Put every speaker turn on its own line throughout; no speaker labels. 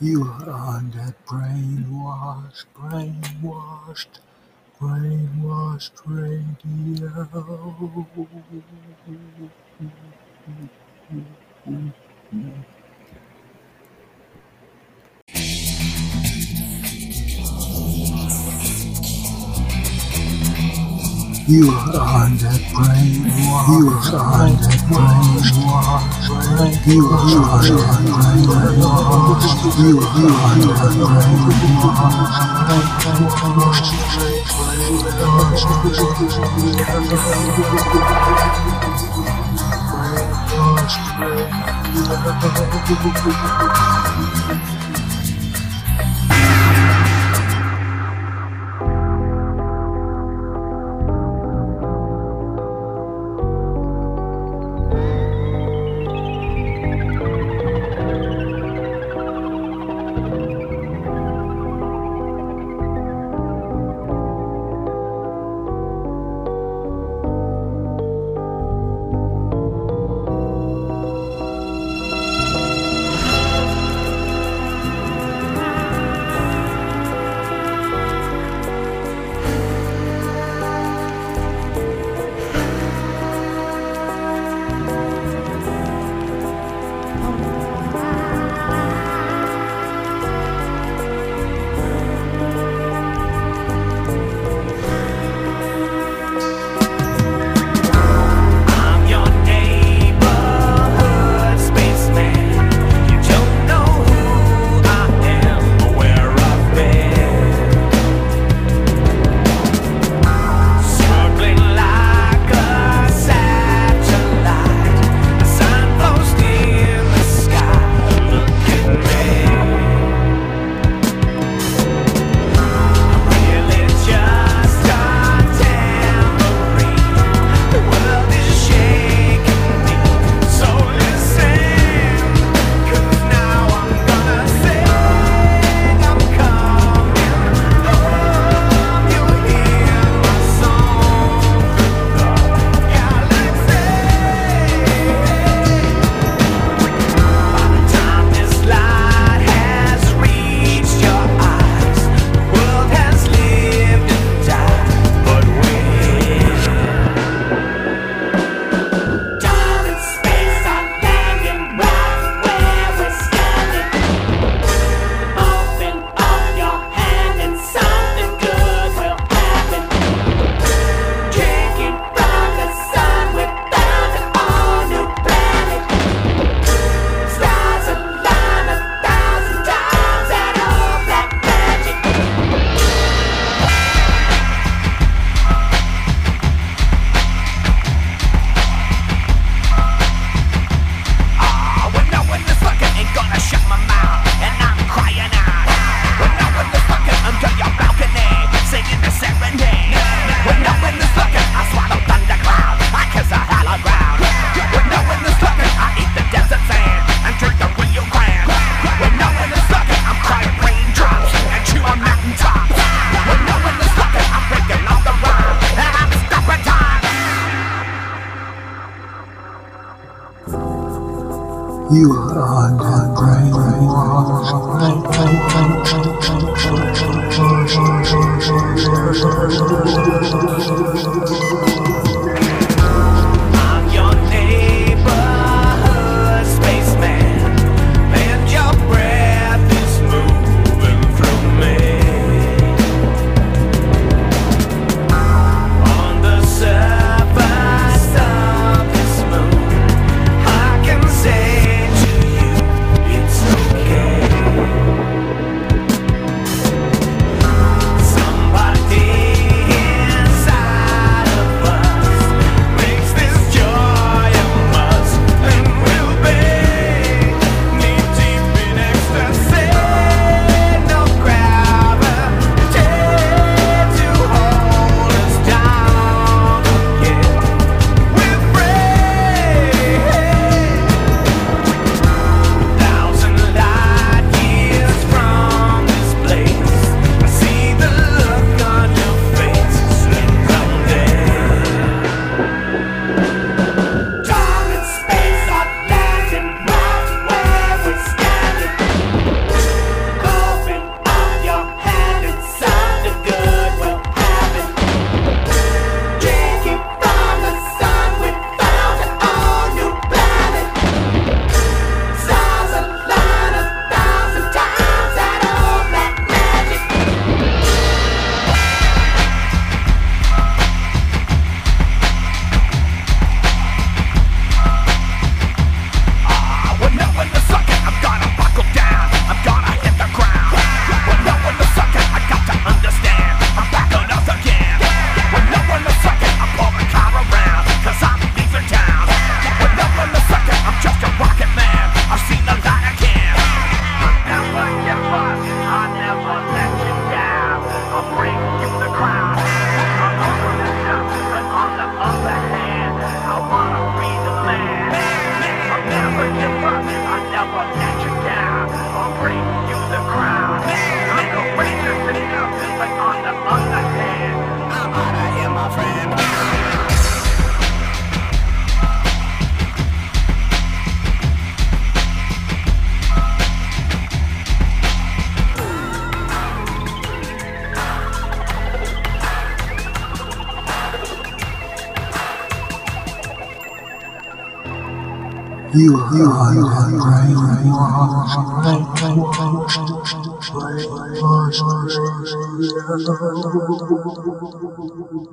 You are on that brainwashed, brainwashed, brainwashed radio. You are that brainwash. You are that brainwash. You are that brainwash. You are that brainwash. You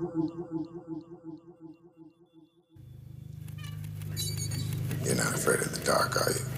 You're not afraid of the dark, are you?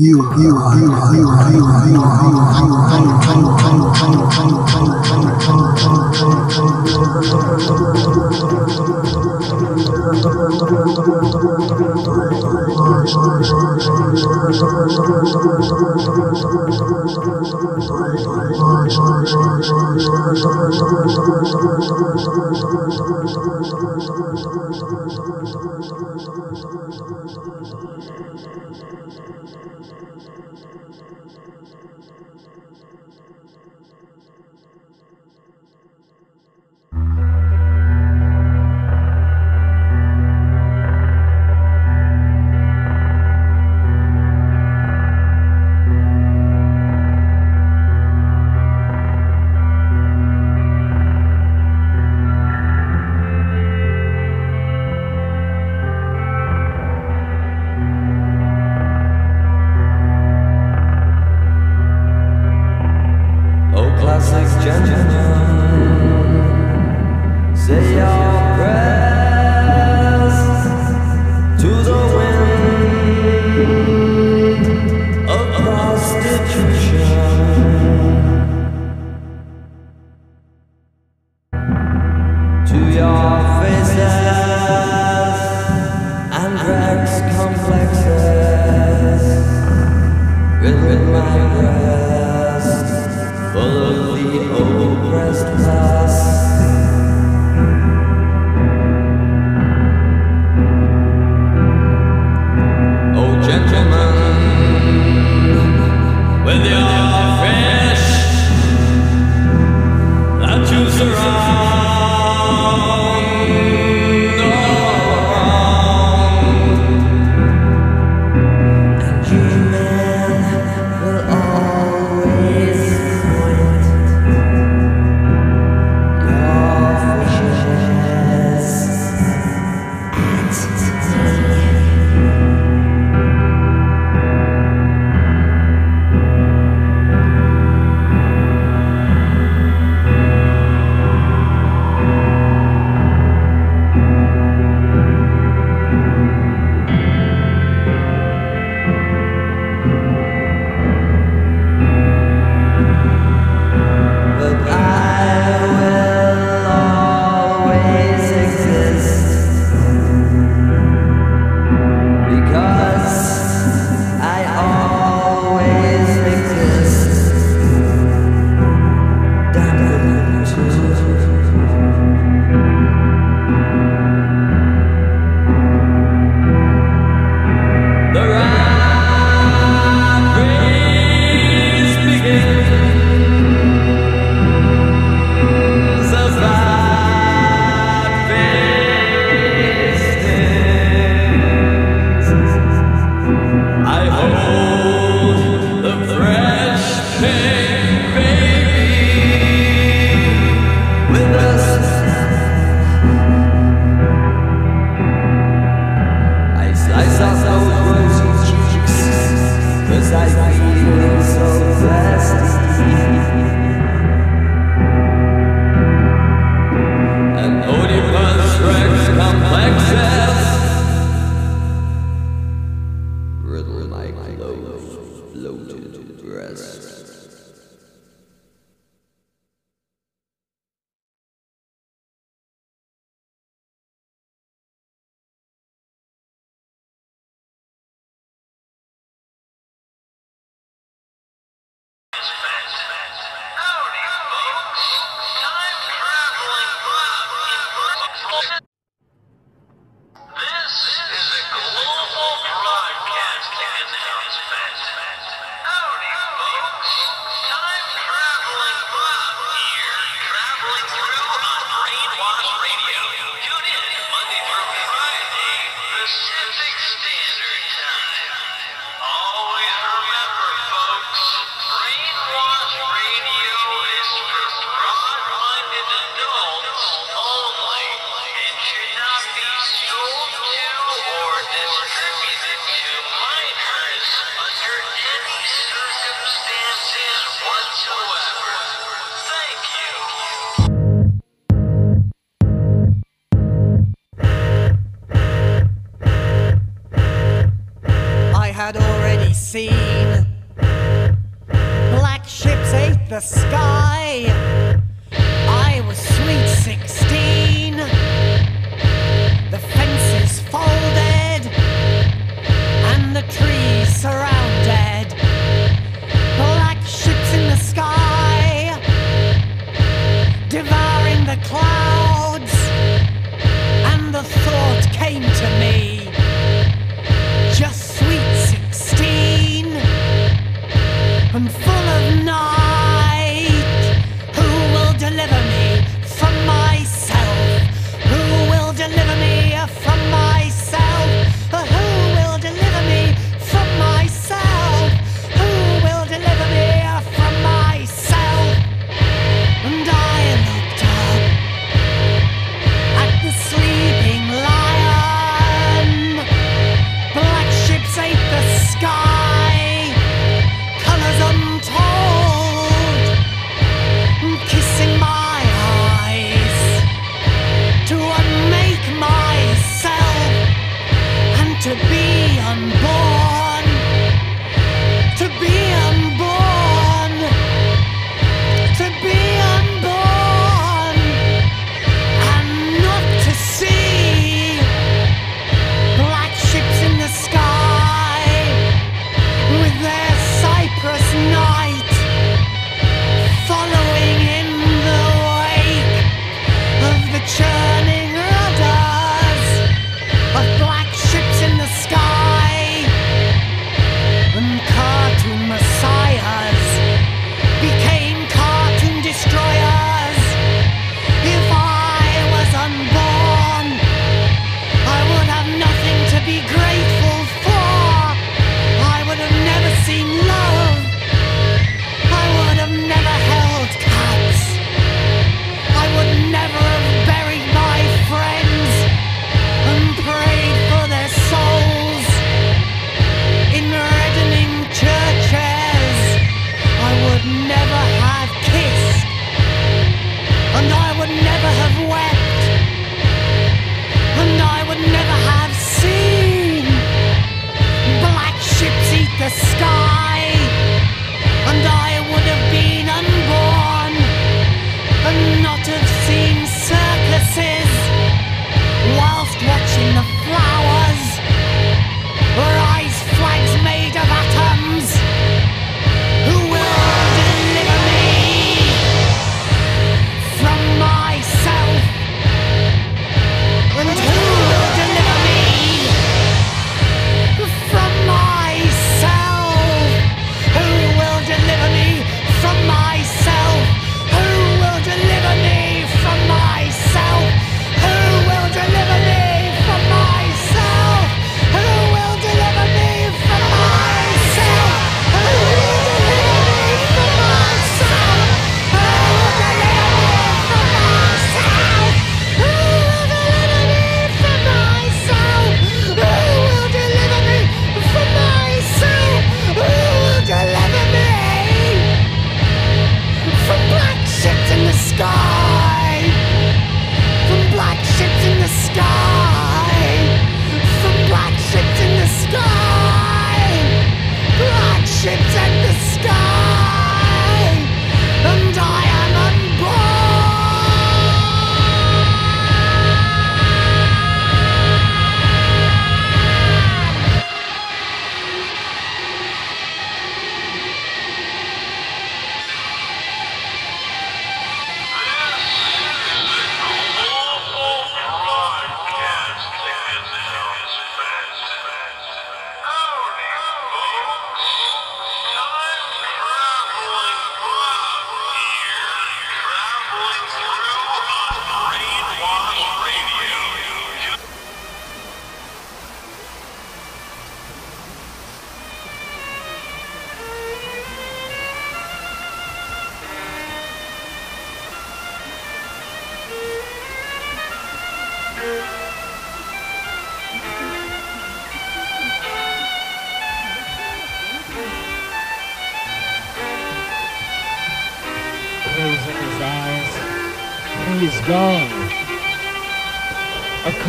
You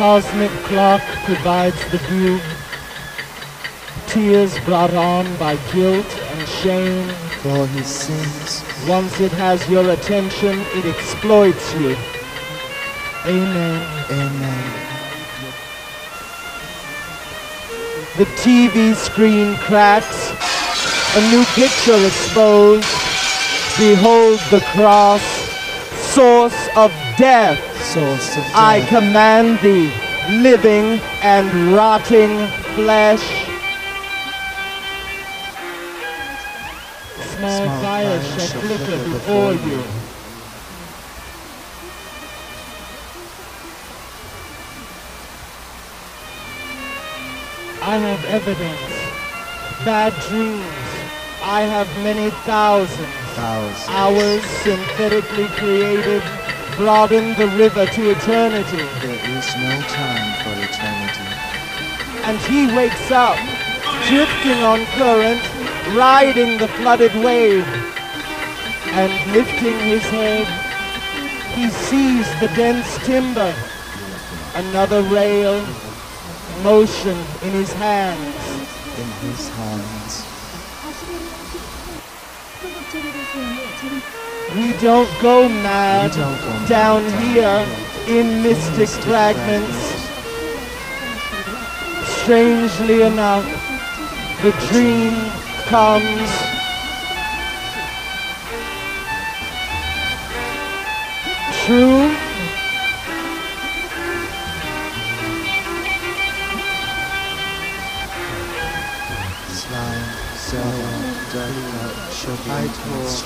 cosmic clock provides the view. tears brought on by guilt and shame.
for his sins.
Once it has your attention, it exploits you. Amen.
Amen.
The TV screen cracks, a new picture exposed. Behold the cross, source of death.
Source of
I command thee, living and rotting flesh. Small,
Small
fires shall flicker before you.
you.
I have evidence. Bad dreams. I have many thousands.
Thousands.
Hours synthetically created broaden the river to eternity.
There is no time for eternity.
And he wakes up, drifting on current, riding the flooded wave. And lifting his head, he sees the dense timber. Another rail, motion in his hands.
In his hands.
We don't go mad
don't go
down
mad
here in mystic
mystic
fragments. Strangely enough, the dream comes. True,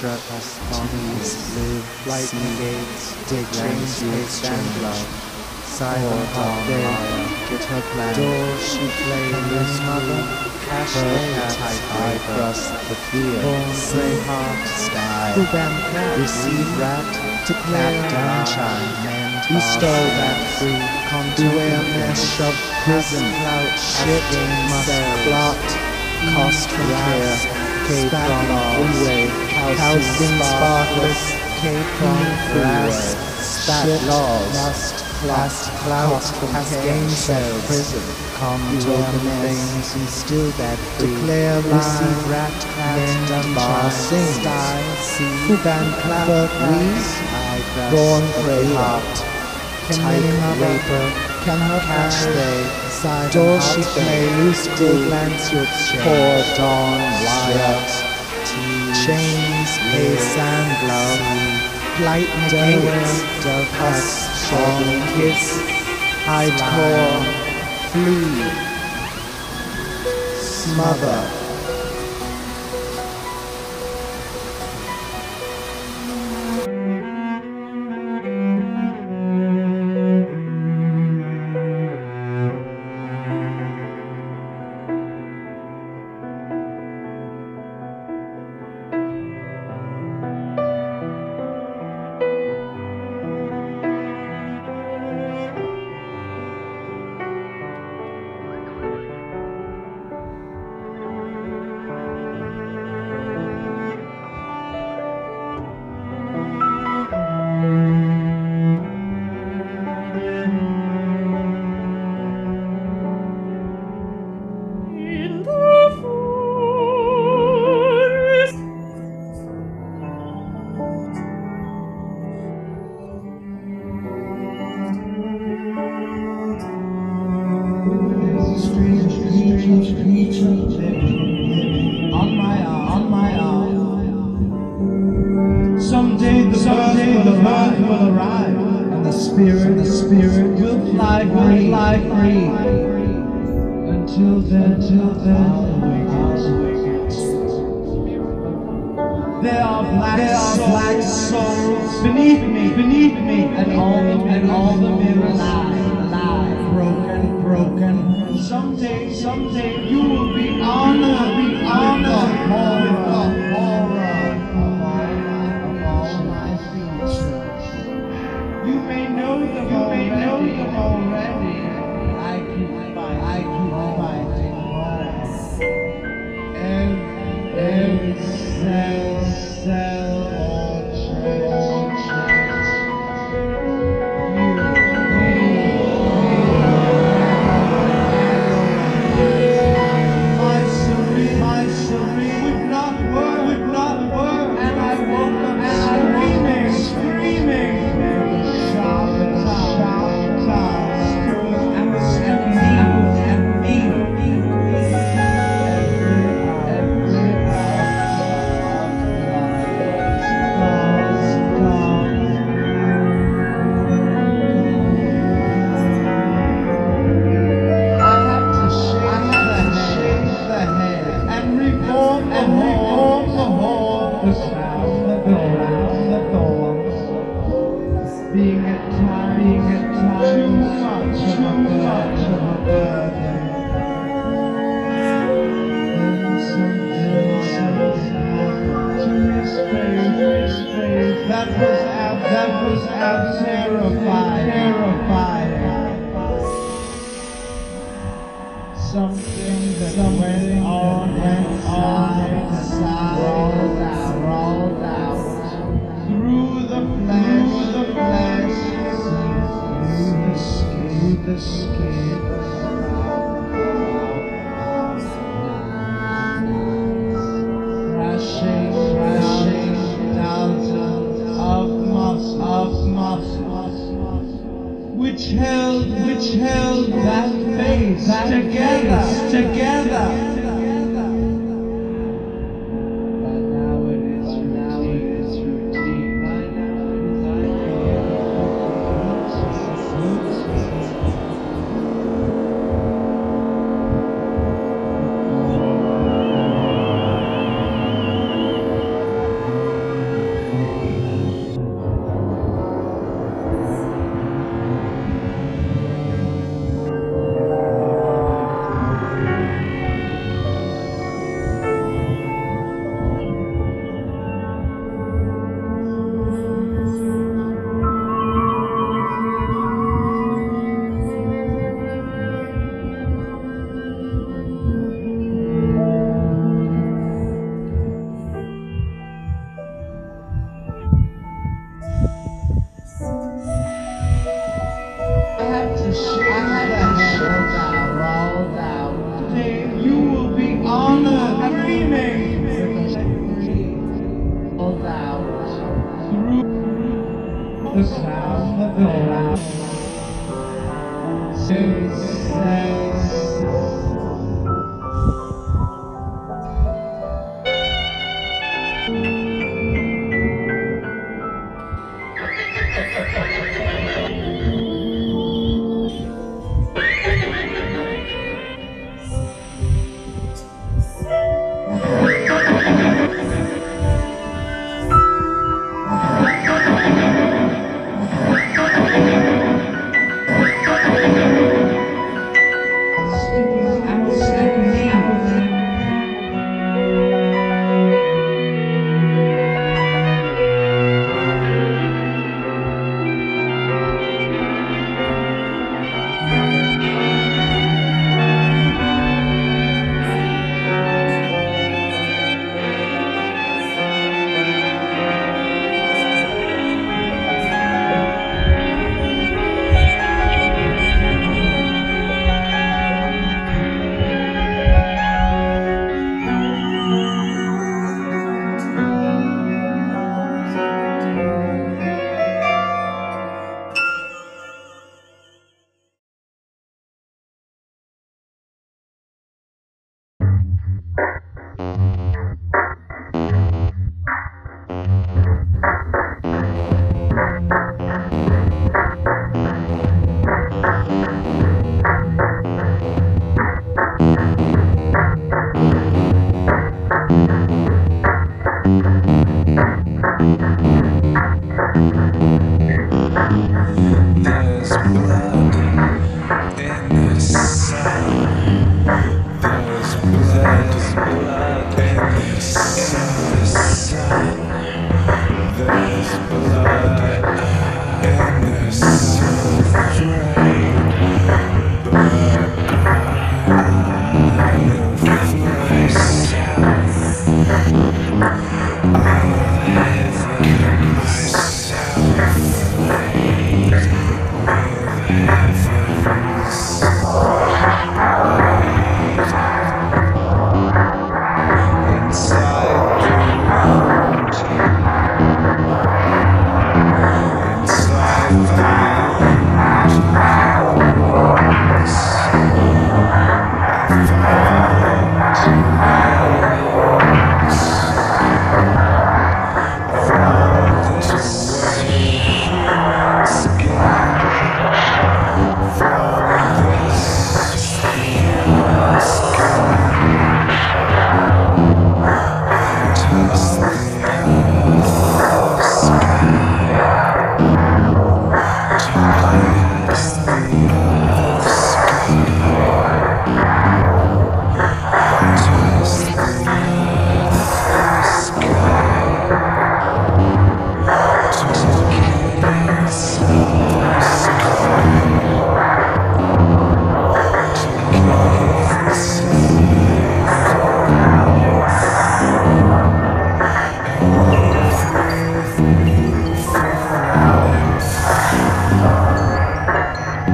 strut, bodies, live, light gates, dig chains, exchange love. Cyber hot day, get her plan. Door, she play, loose mother, cash tight, I cross the field. Born, slay heart, sky. Receive rat, to clap down chime, mend Bestow that free, contour mesh of prison, clout, shit, must blot, cost from care, from freeway, housing sparkless, cave from grass, spat laws, must last clout, has gain cell, prison, come to open veins, and still that free, declare receive rat, cat, dunbar, sing, sty, sea, Kuban, clapper, breeze, born prey heart, many vapor, can her catch door she play, loose cool glance your poor dawn, riot, chains, a sand glove, light negates, dove husk, song, kiss, hide core, flee, smother.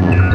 Yeah.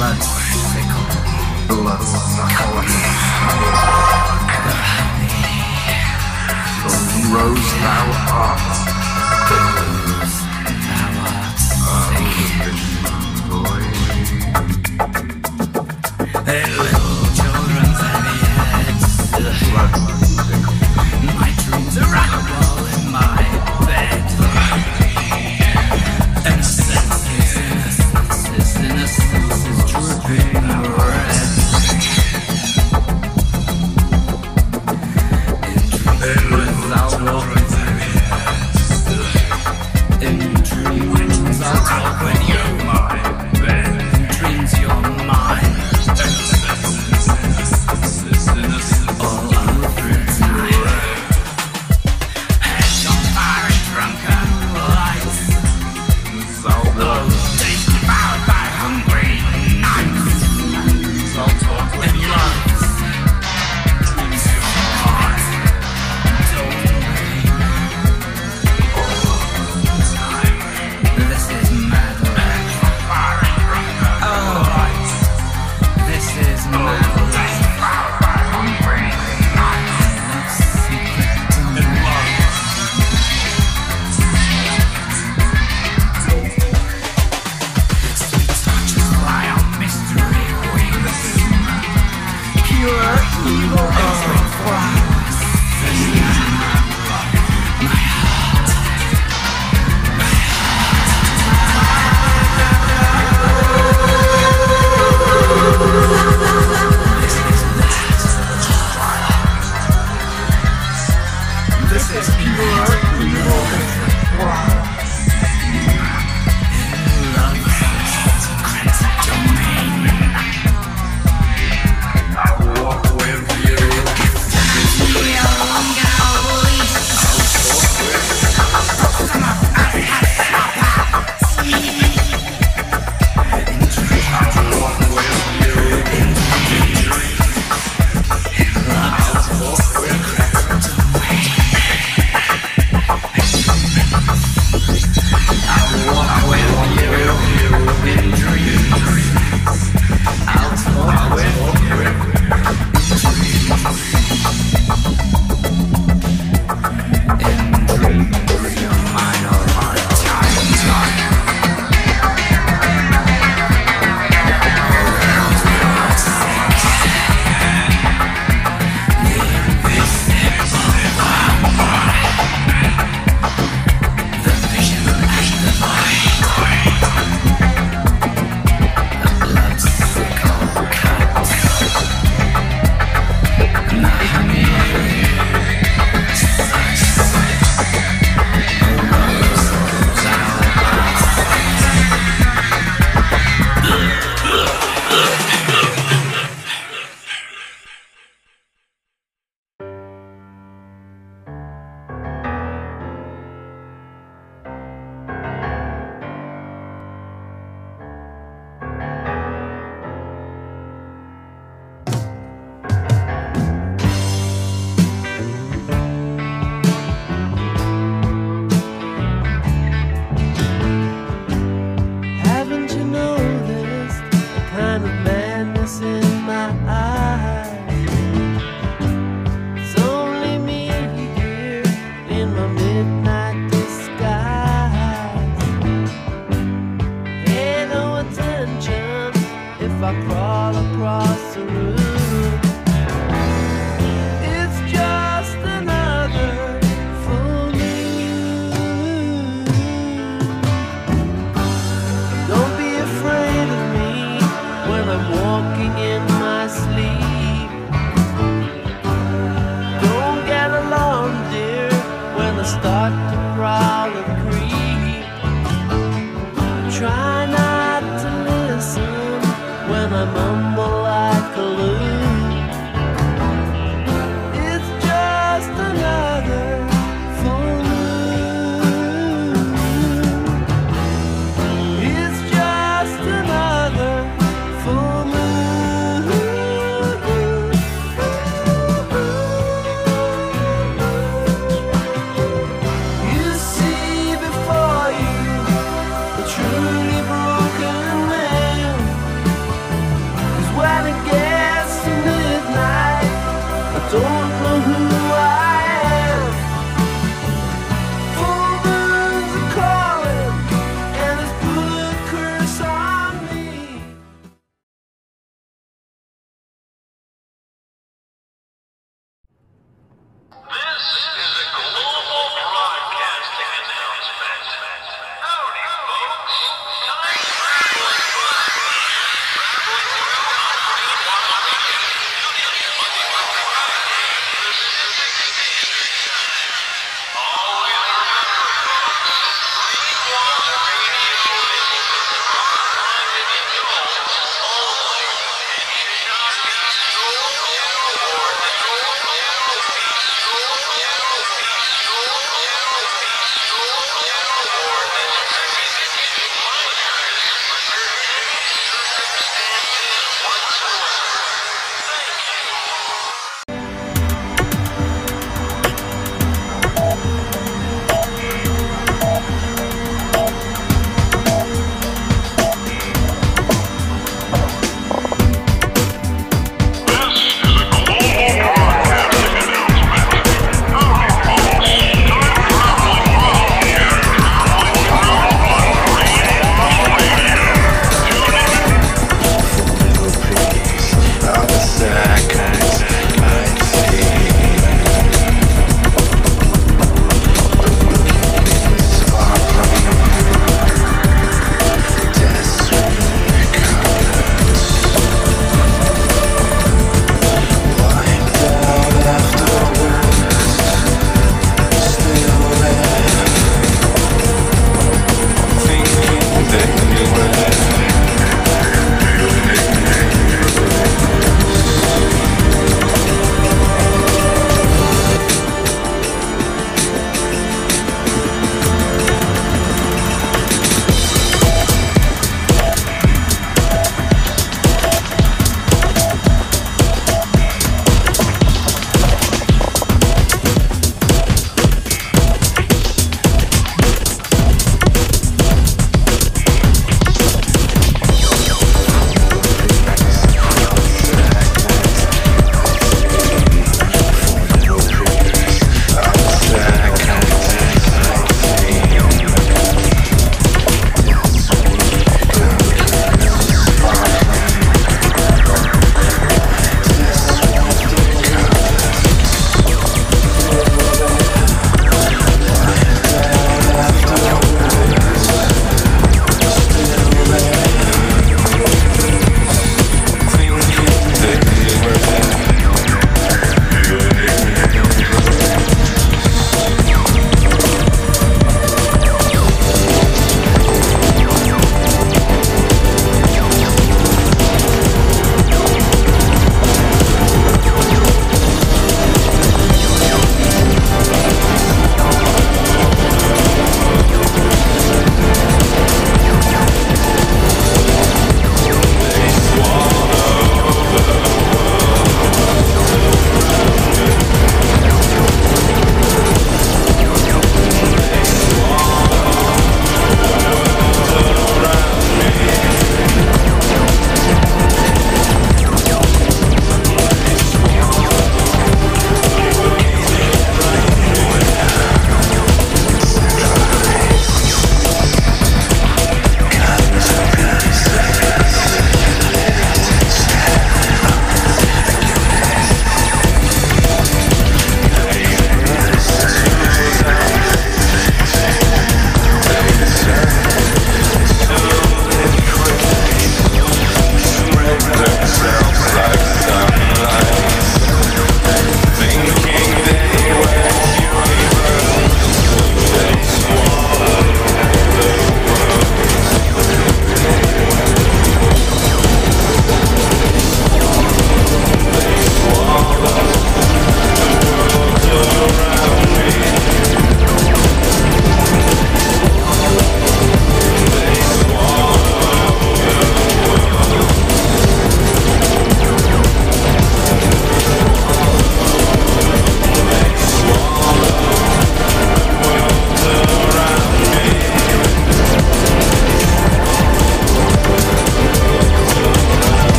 blood fickle, blood suckling. Rose, thou art. Thou art. Boy. Little children's heavy heads. My dreams are
rock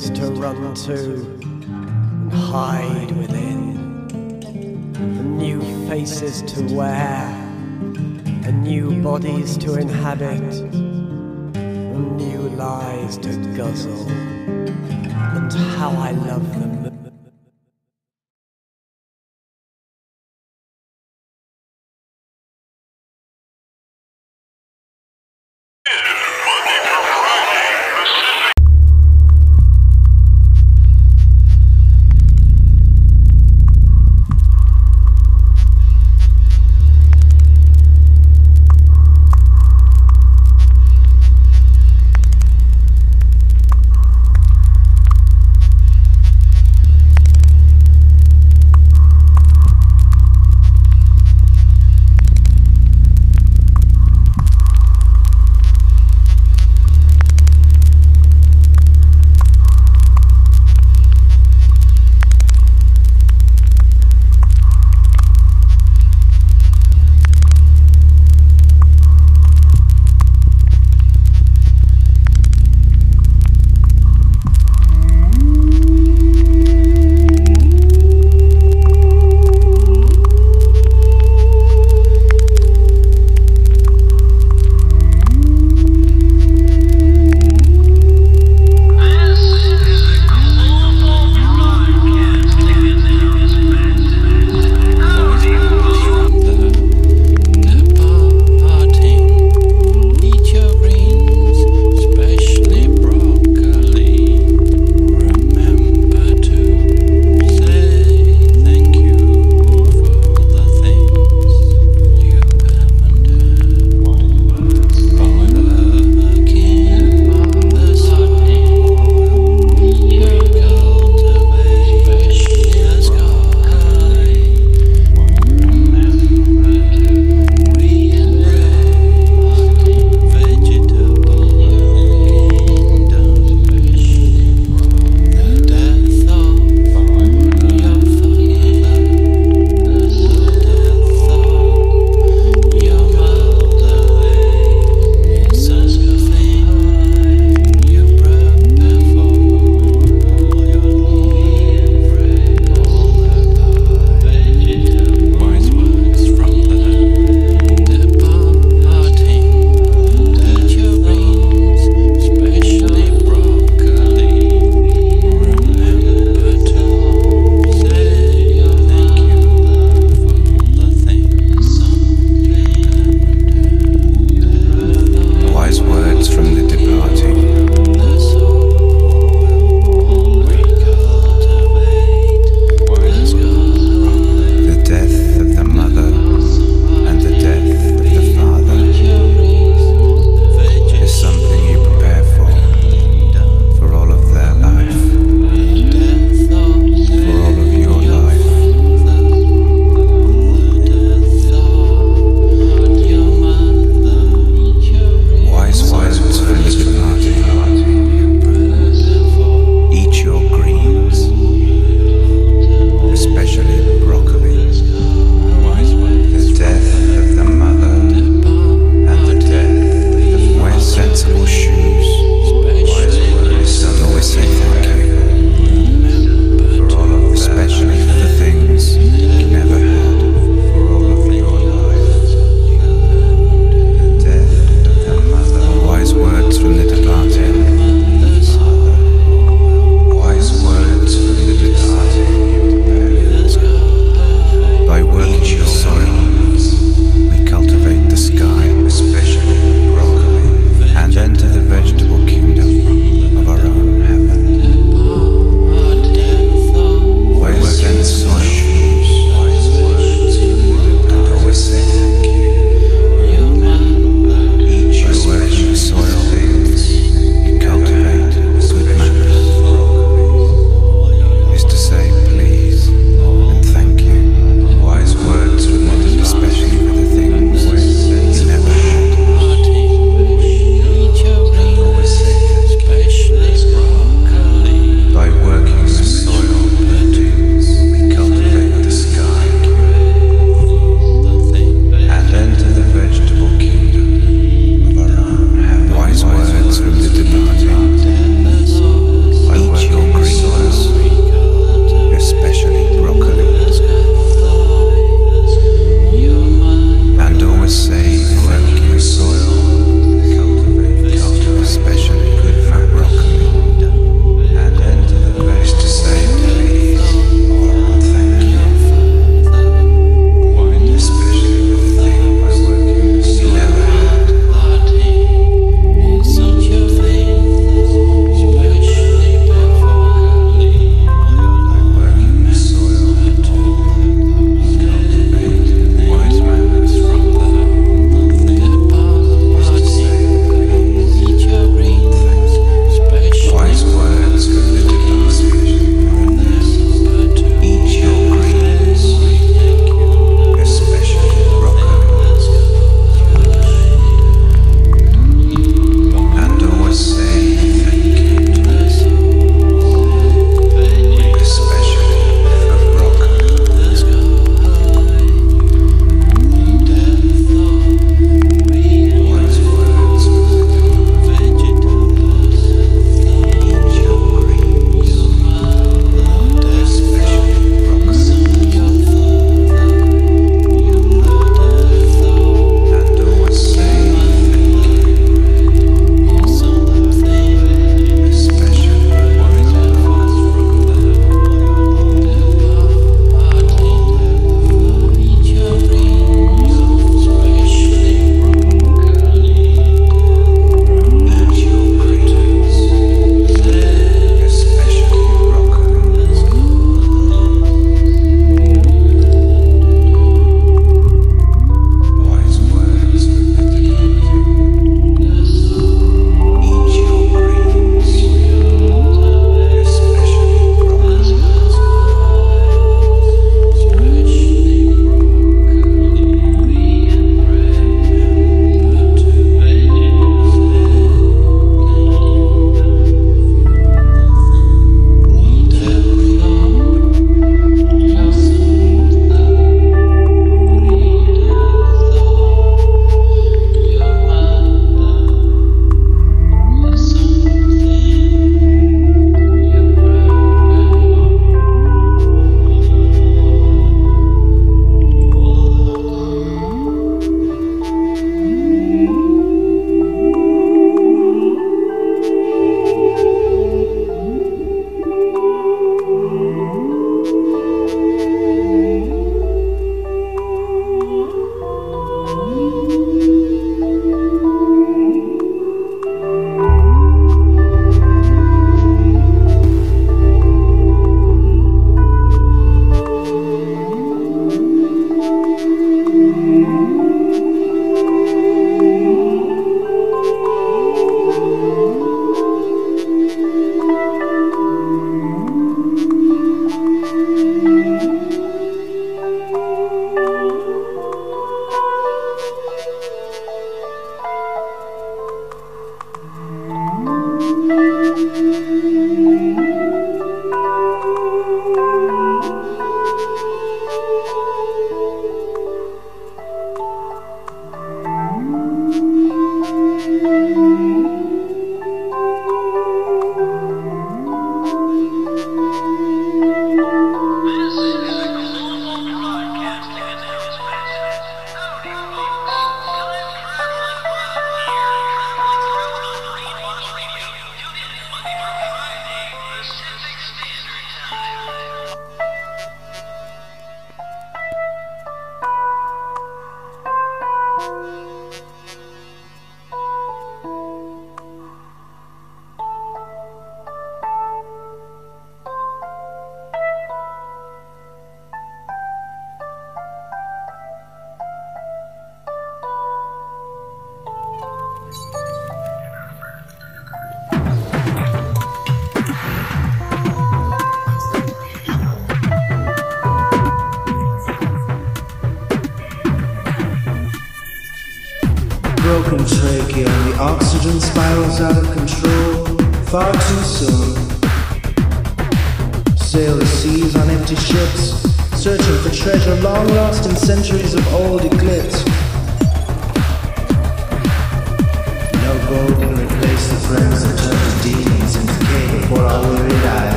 to
run to and hide within, and new faces to wear, and new bodies to inhabit, and new lies to guzzle, and how I love them.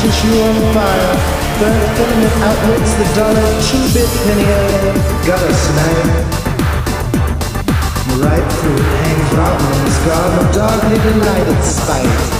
catches you on fire. Third thing that outwits the dollar, two-bit linear, a snake. Right through
it
hangs rotten a dog-eared delighted spite.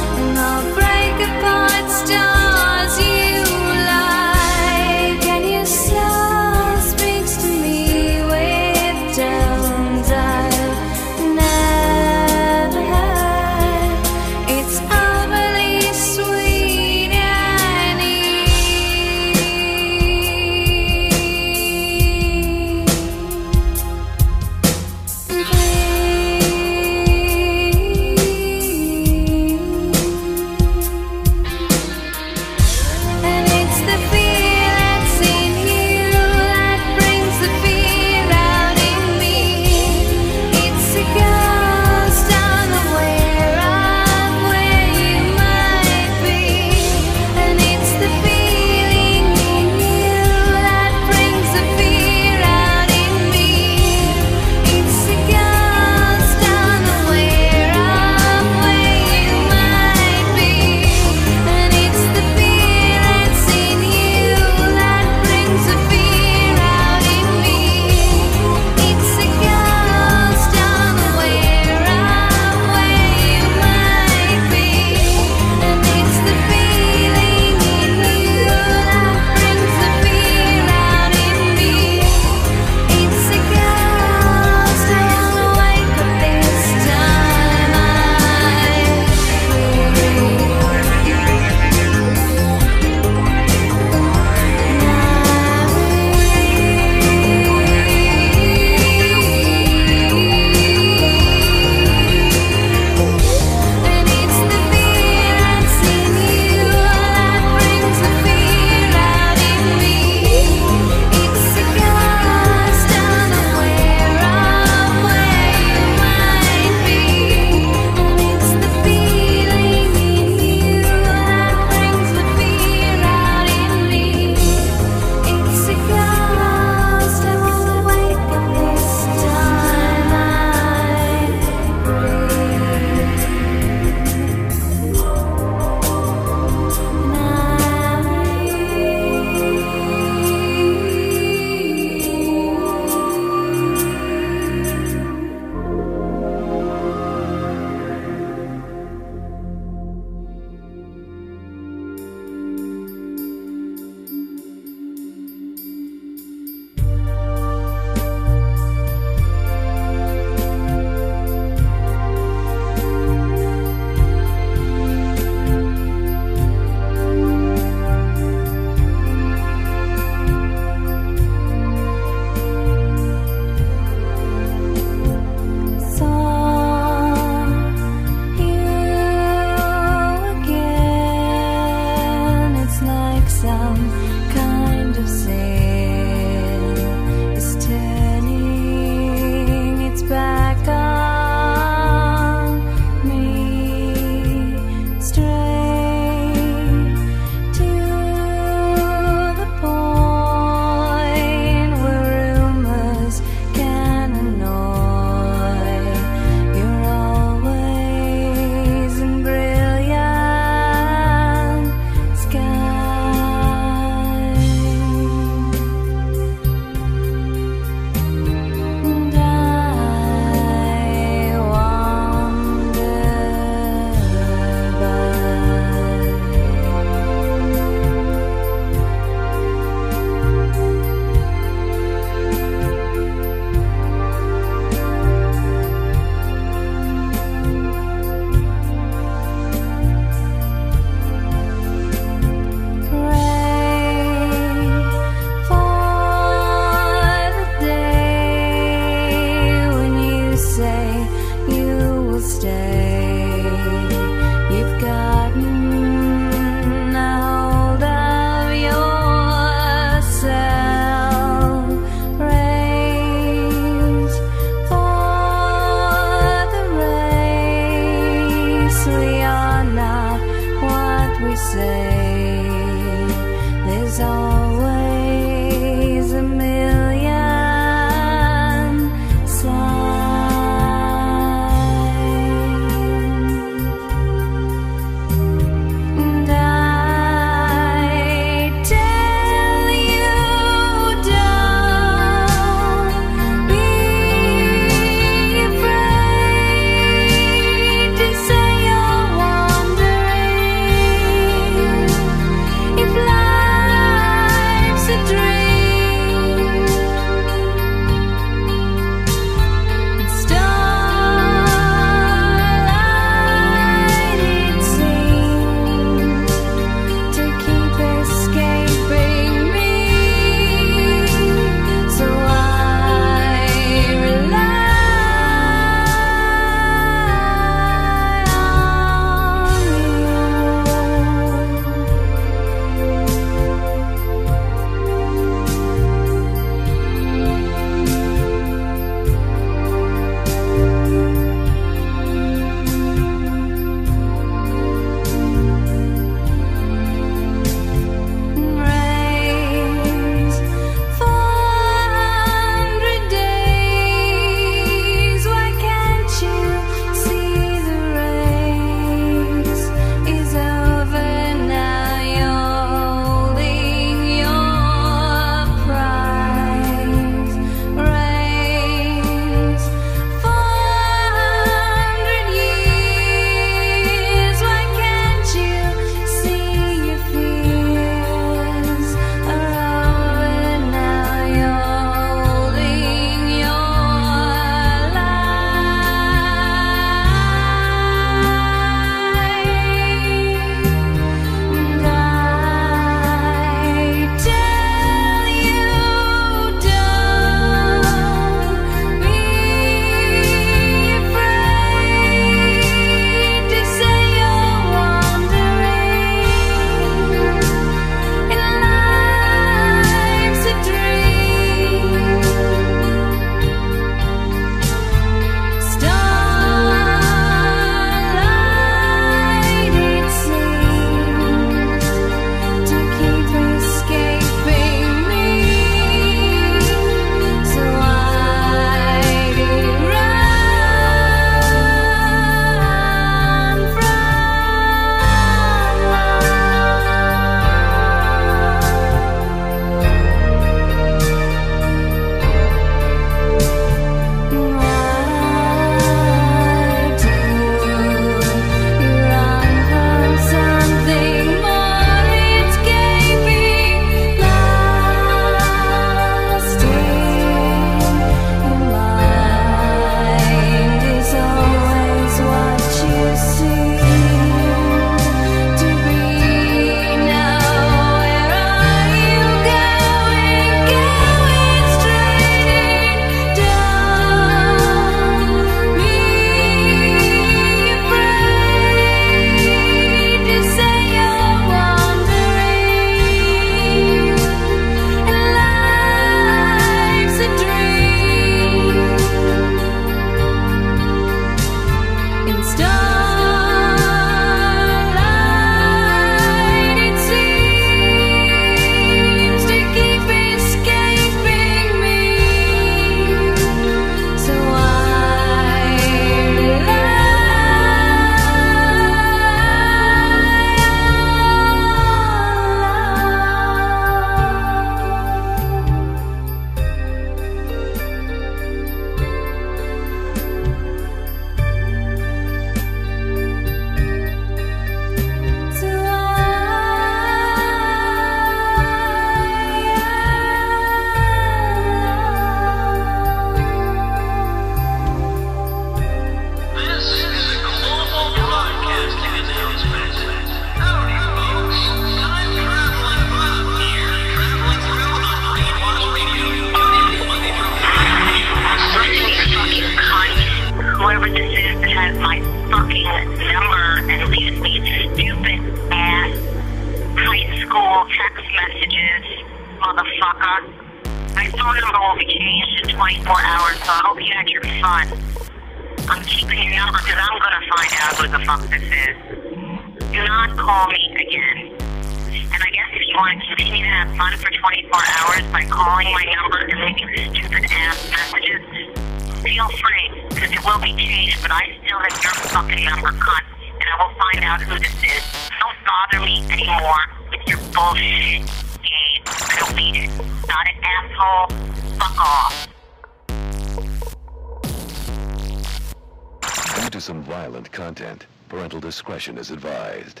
Discretion is advised.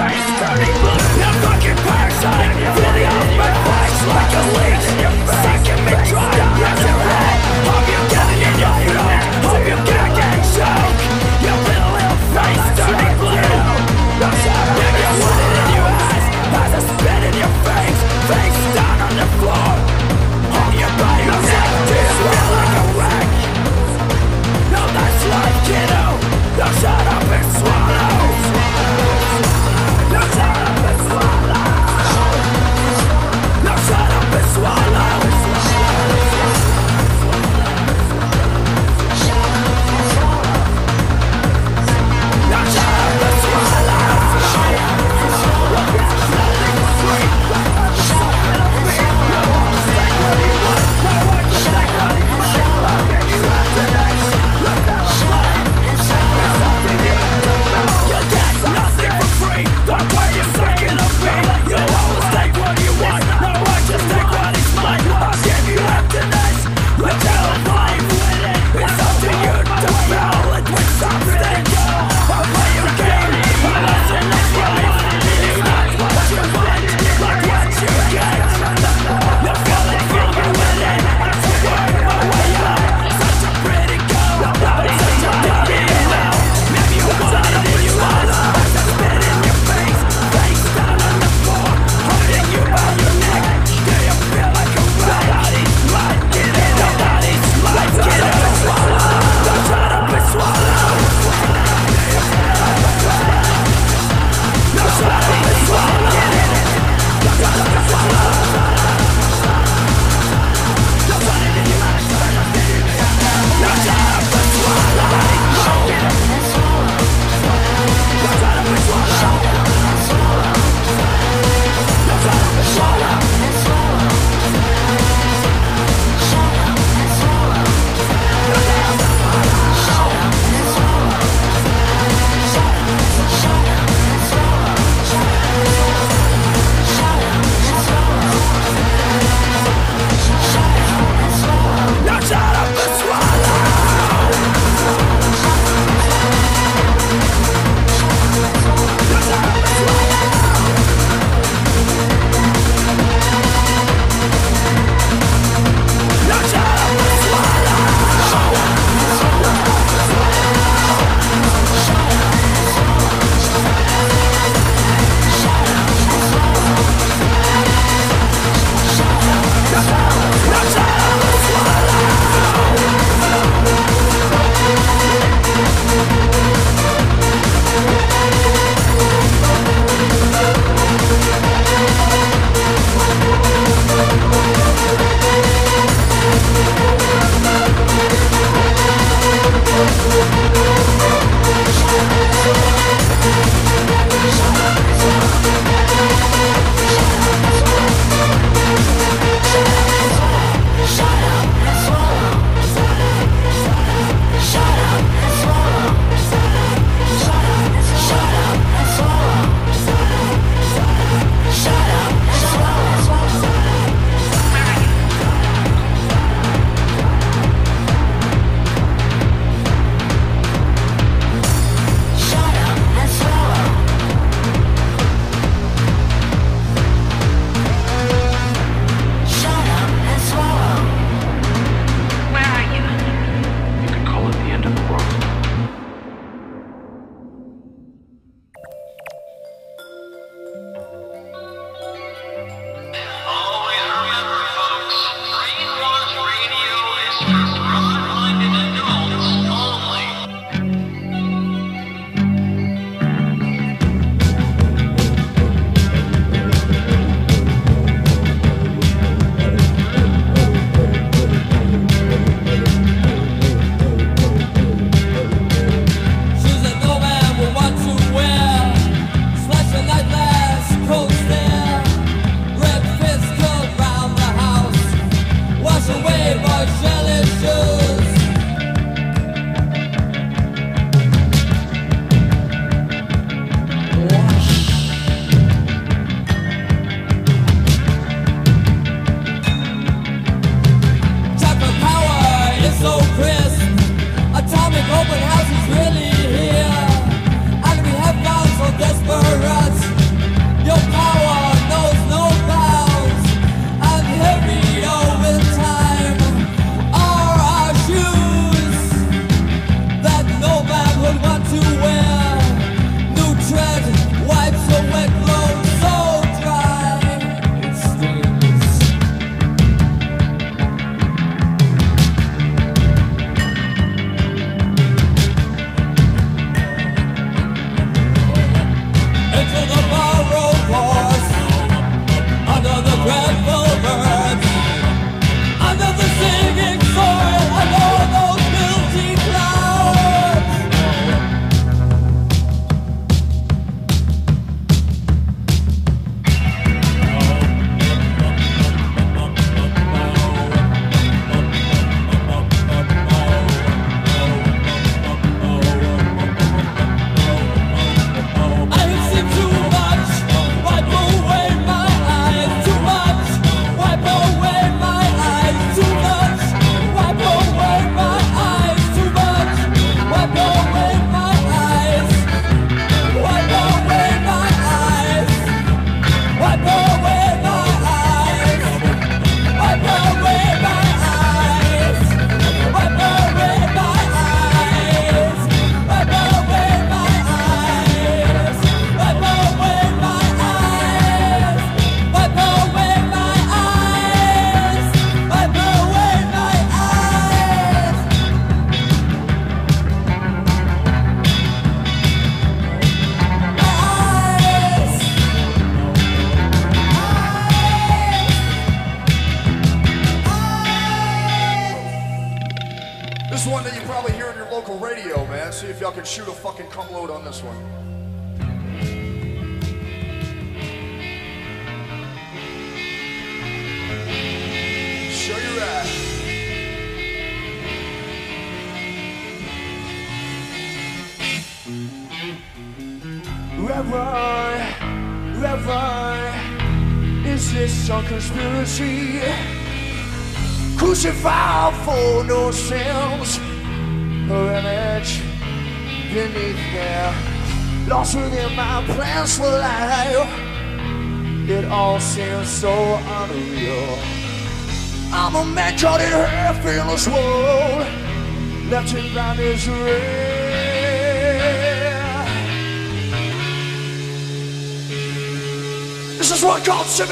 Thank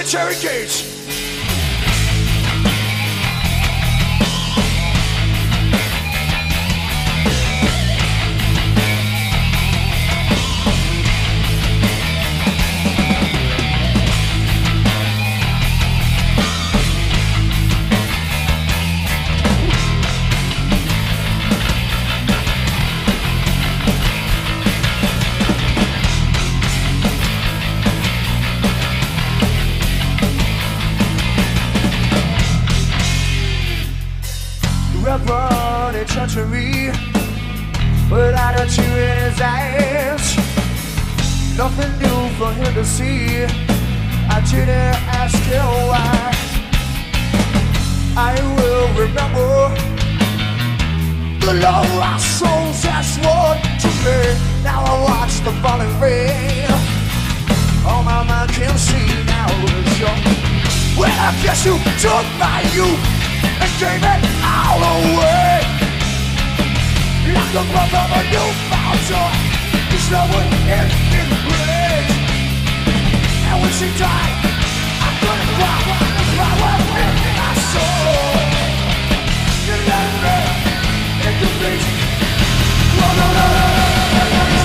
cherry without a tear in his eyes. Nothing new for him to see. I didn't ask him why. I will remember the love our souls has sworn to me. Now I watch the falling rain. All my mind can see now is your. Well, I guess you took my youth and gave it all away. Like the love of a newfound joy. There's no one in the bridge And when she died I couldn't cry. The power in my soul You left me in the beach No, no, no, no, no, no, no,
no.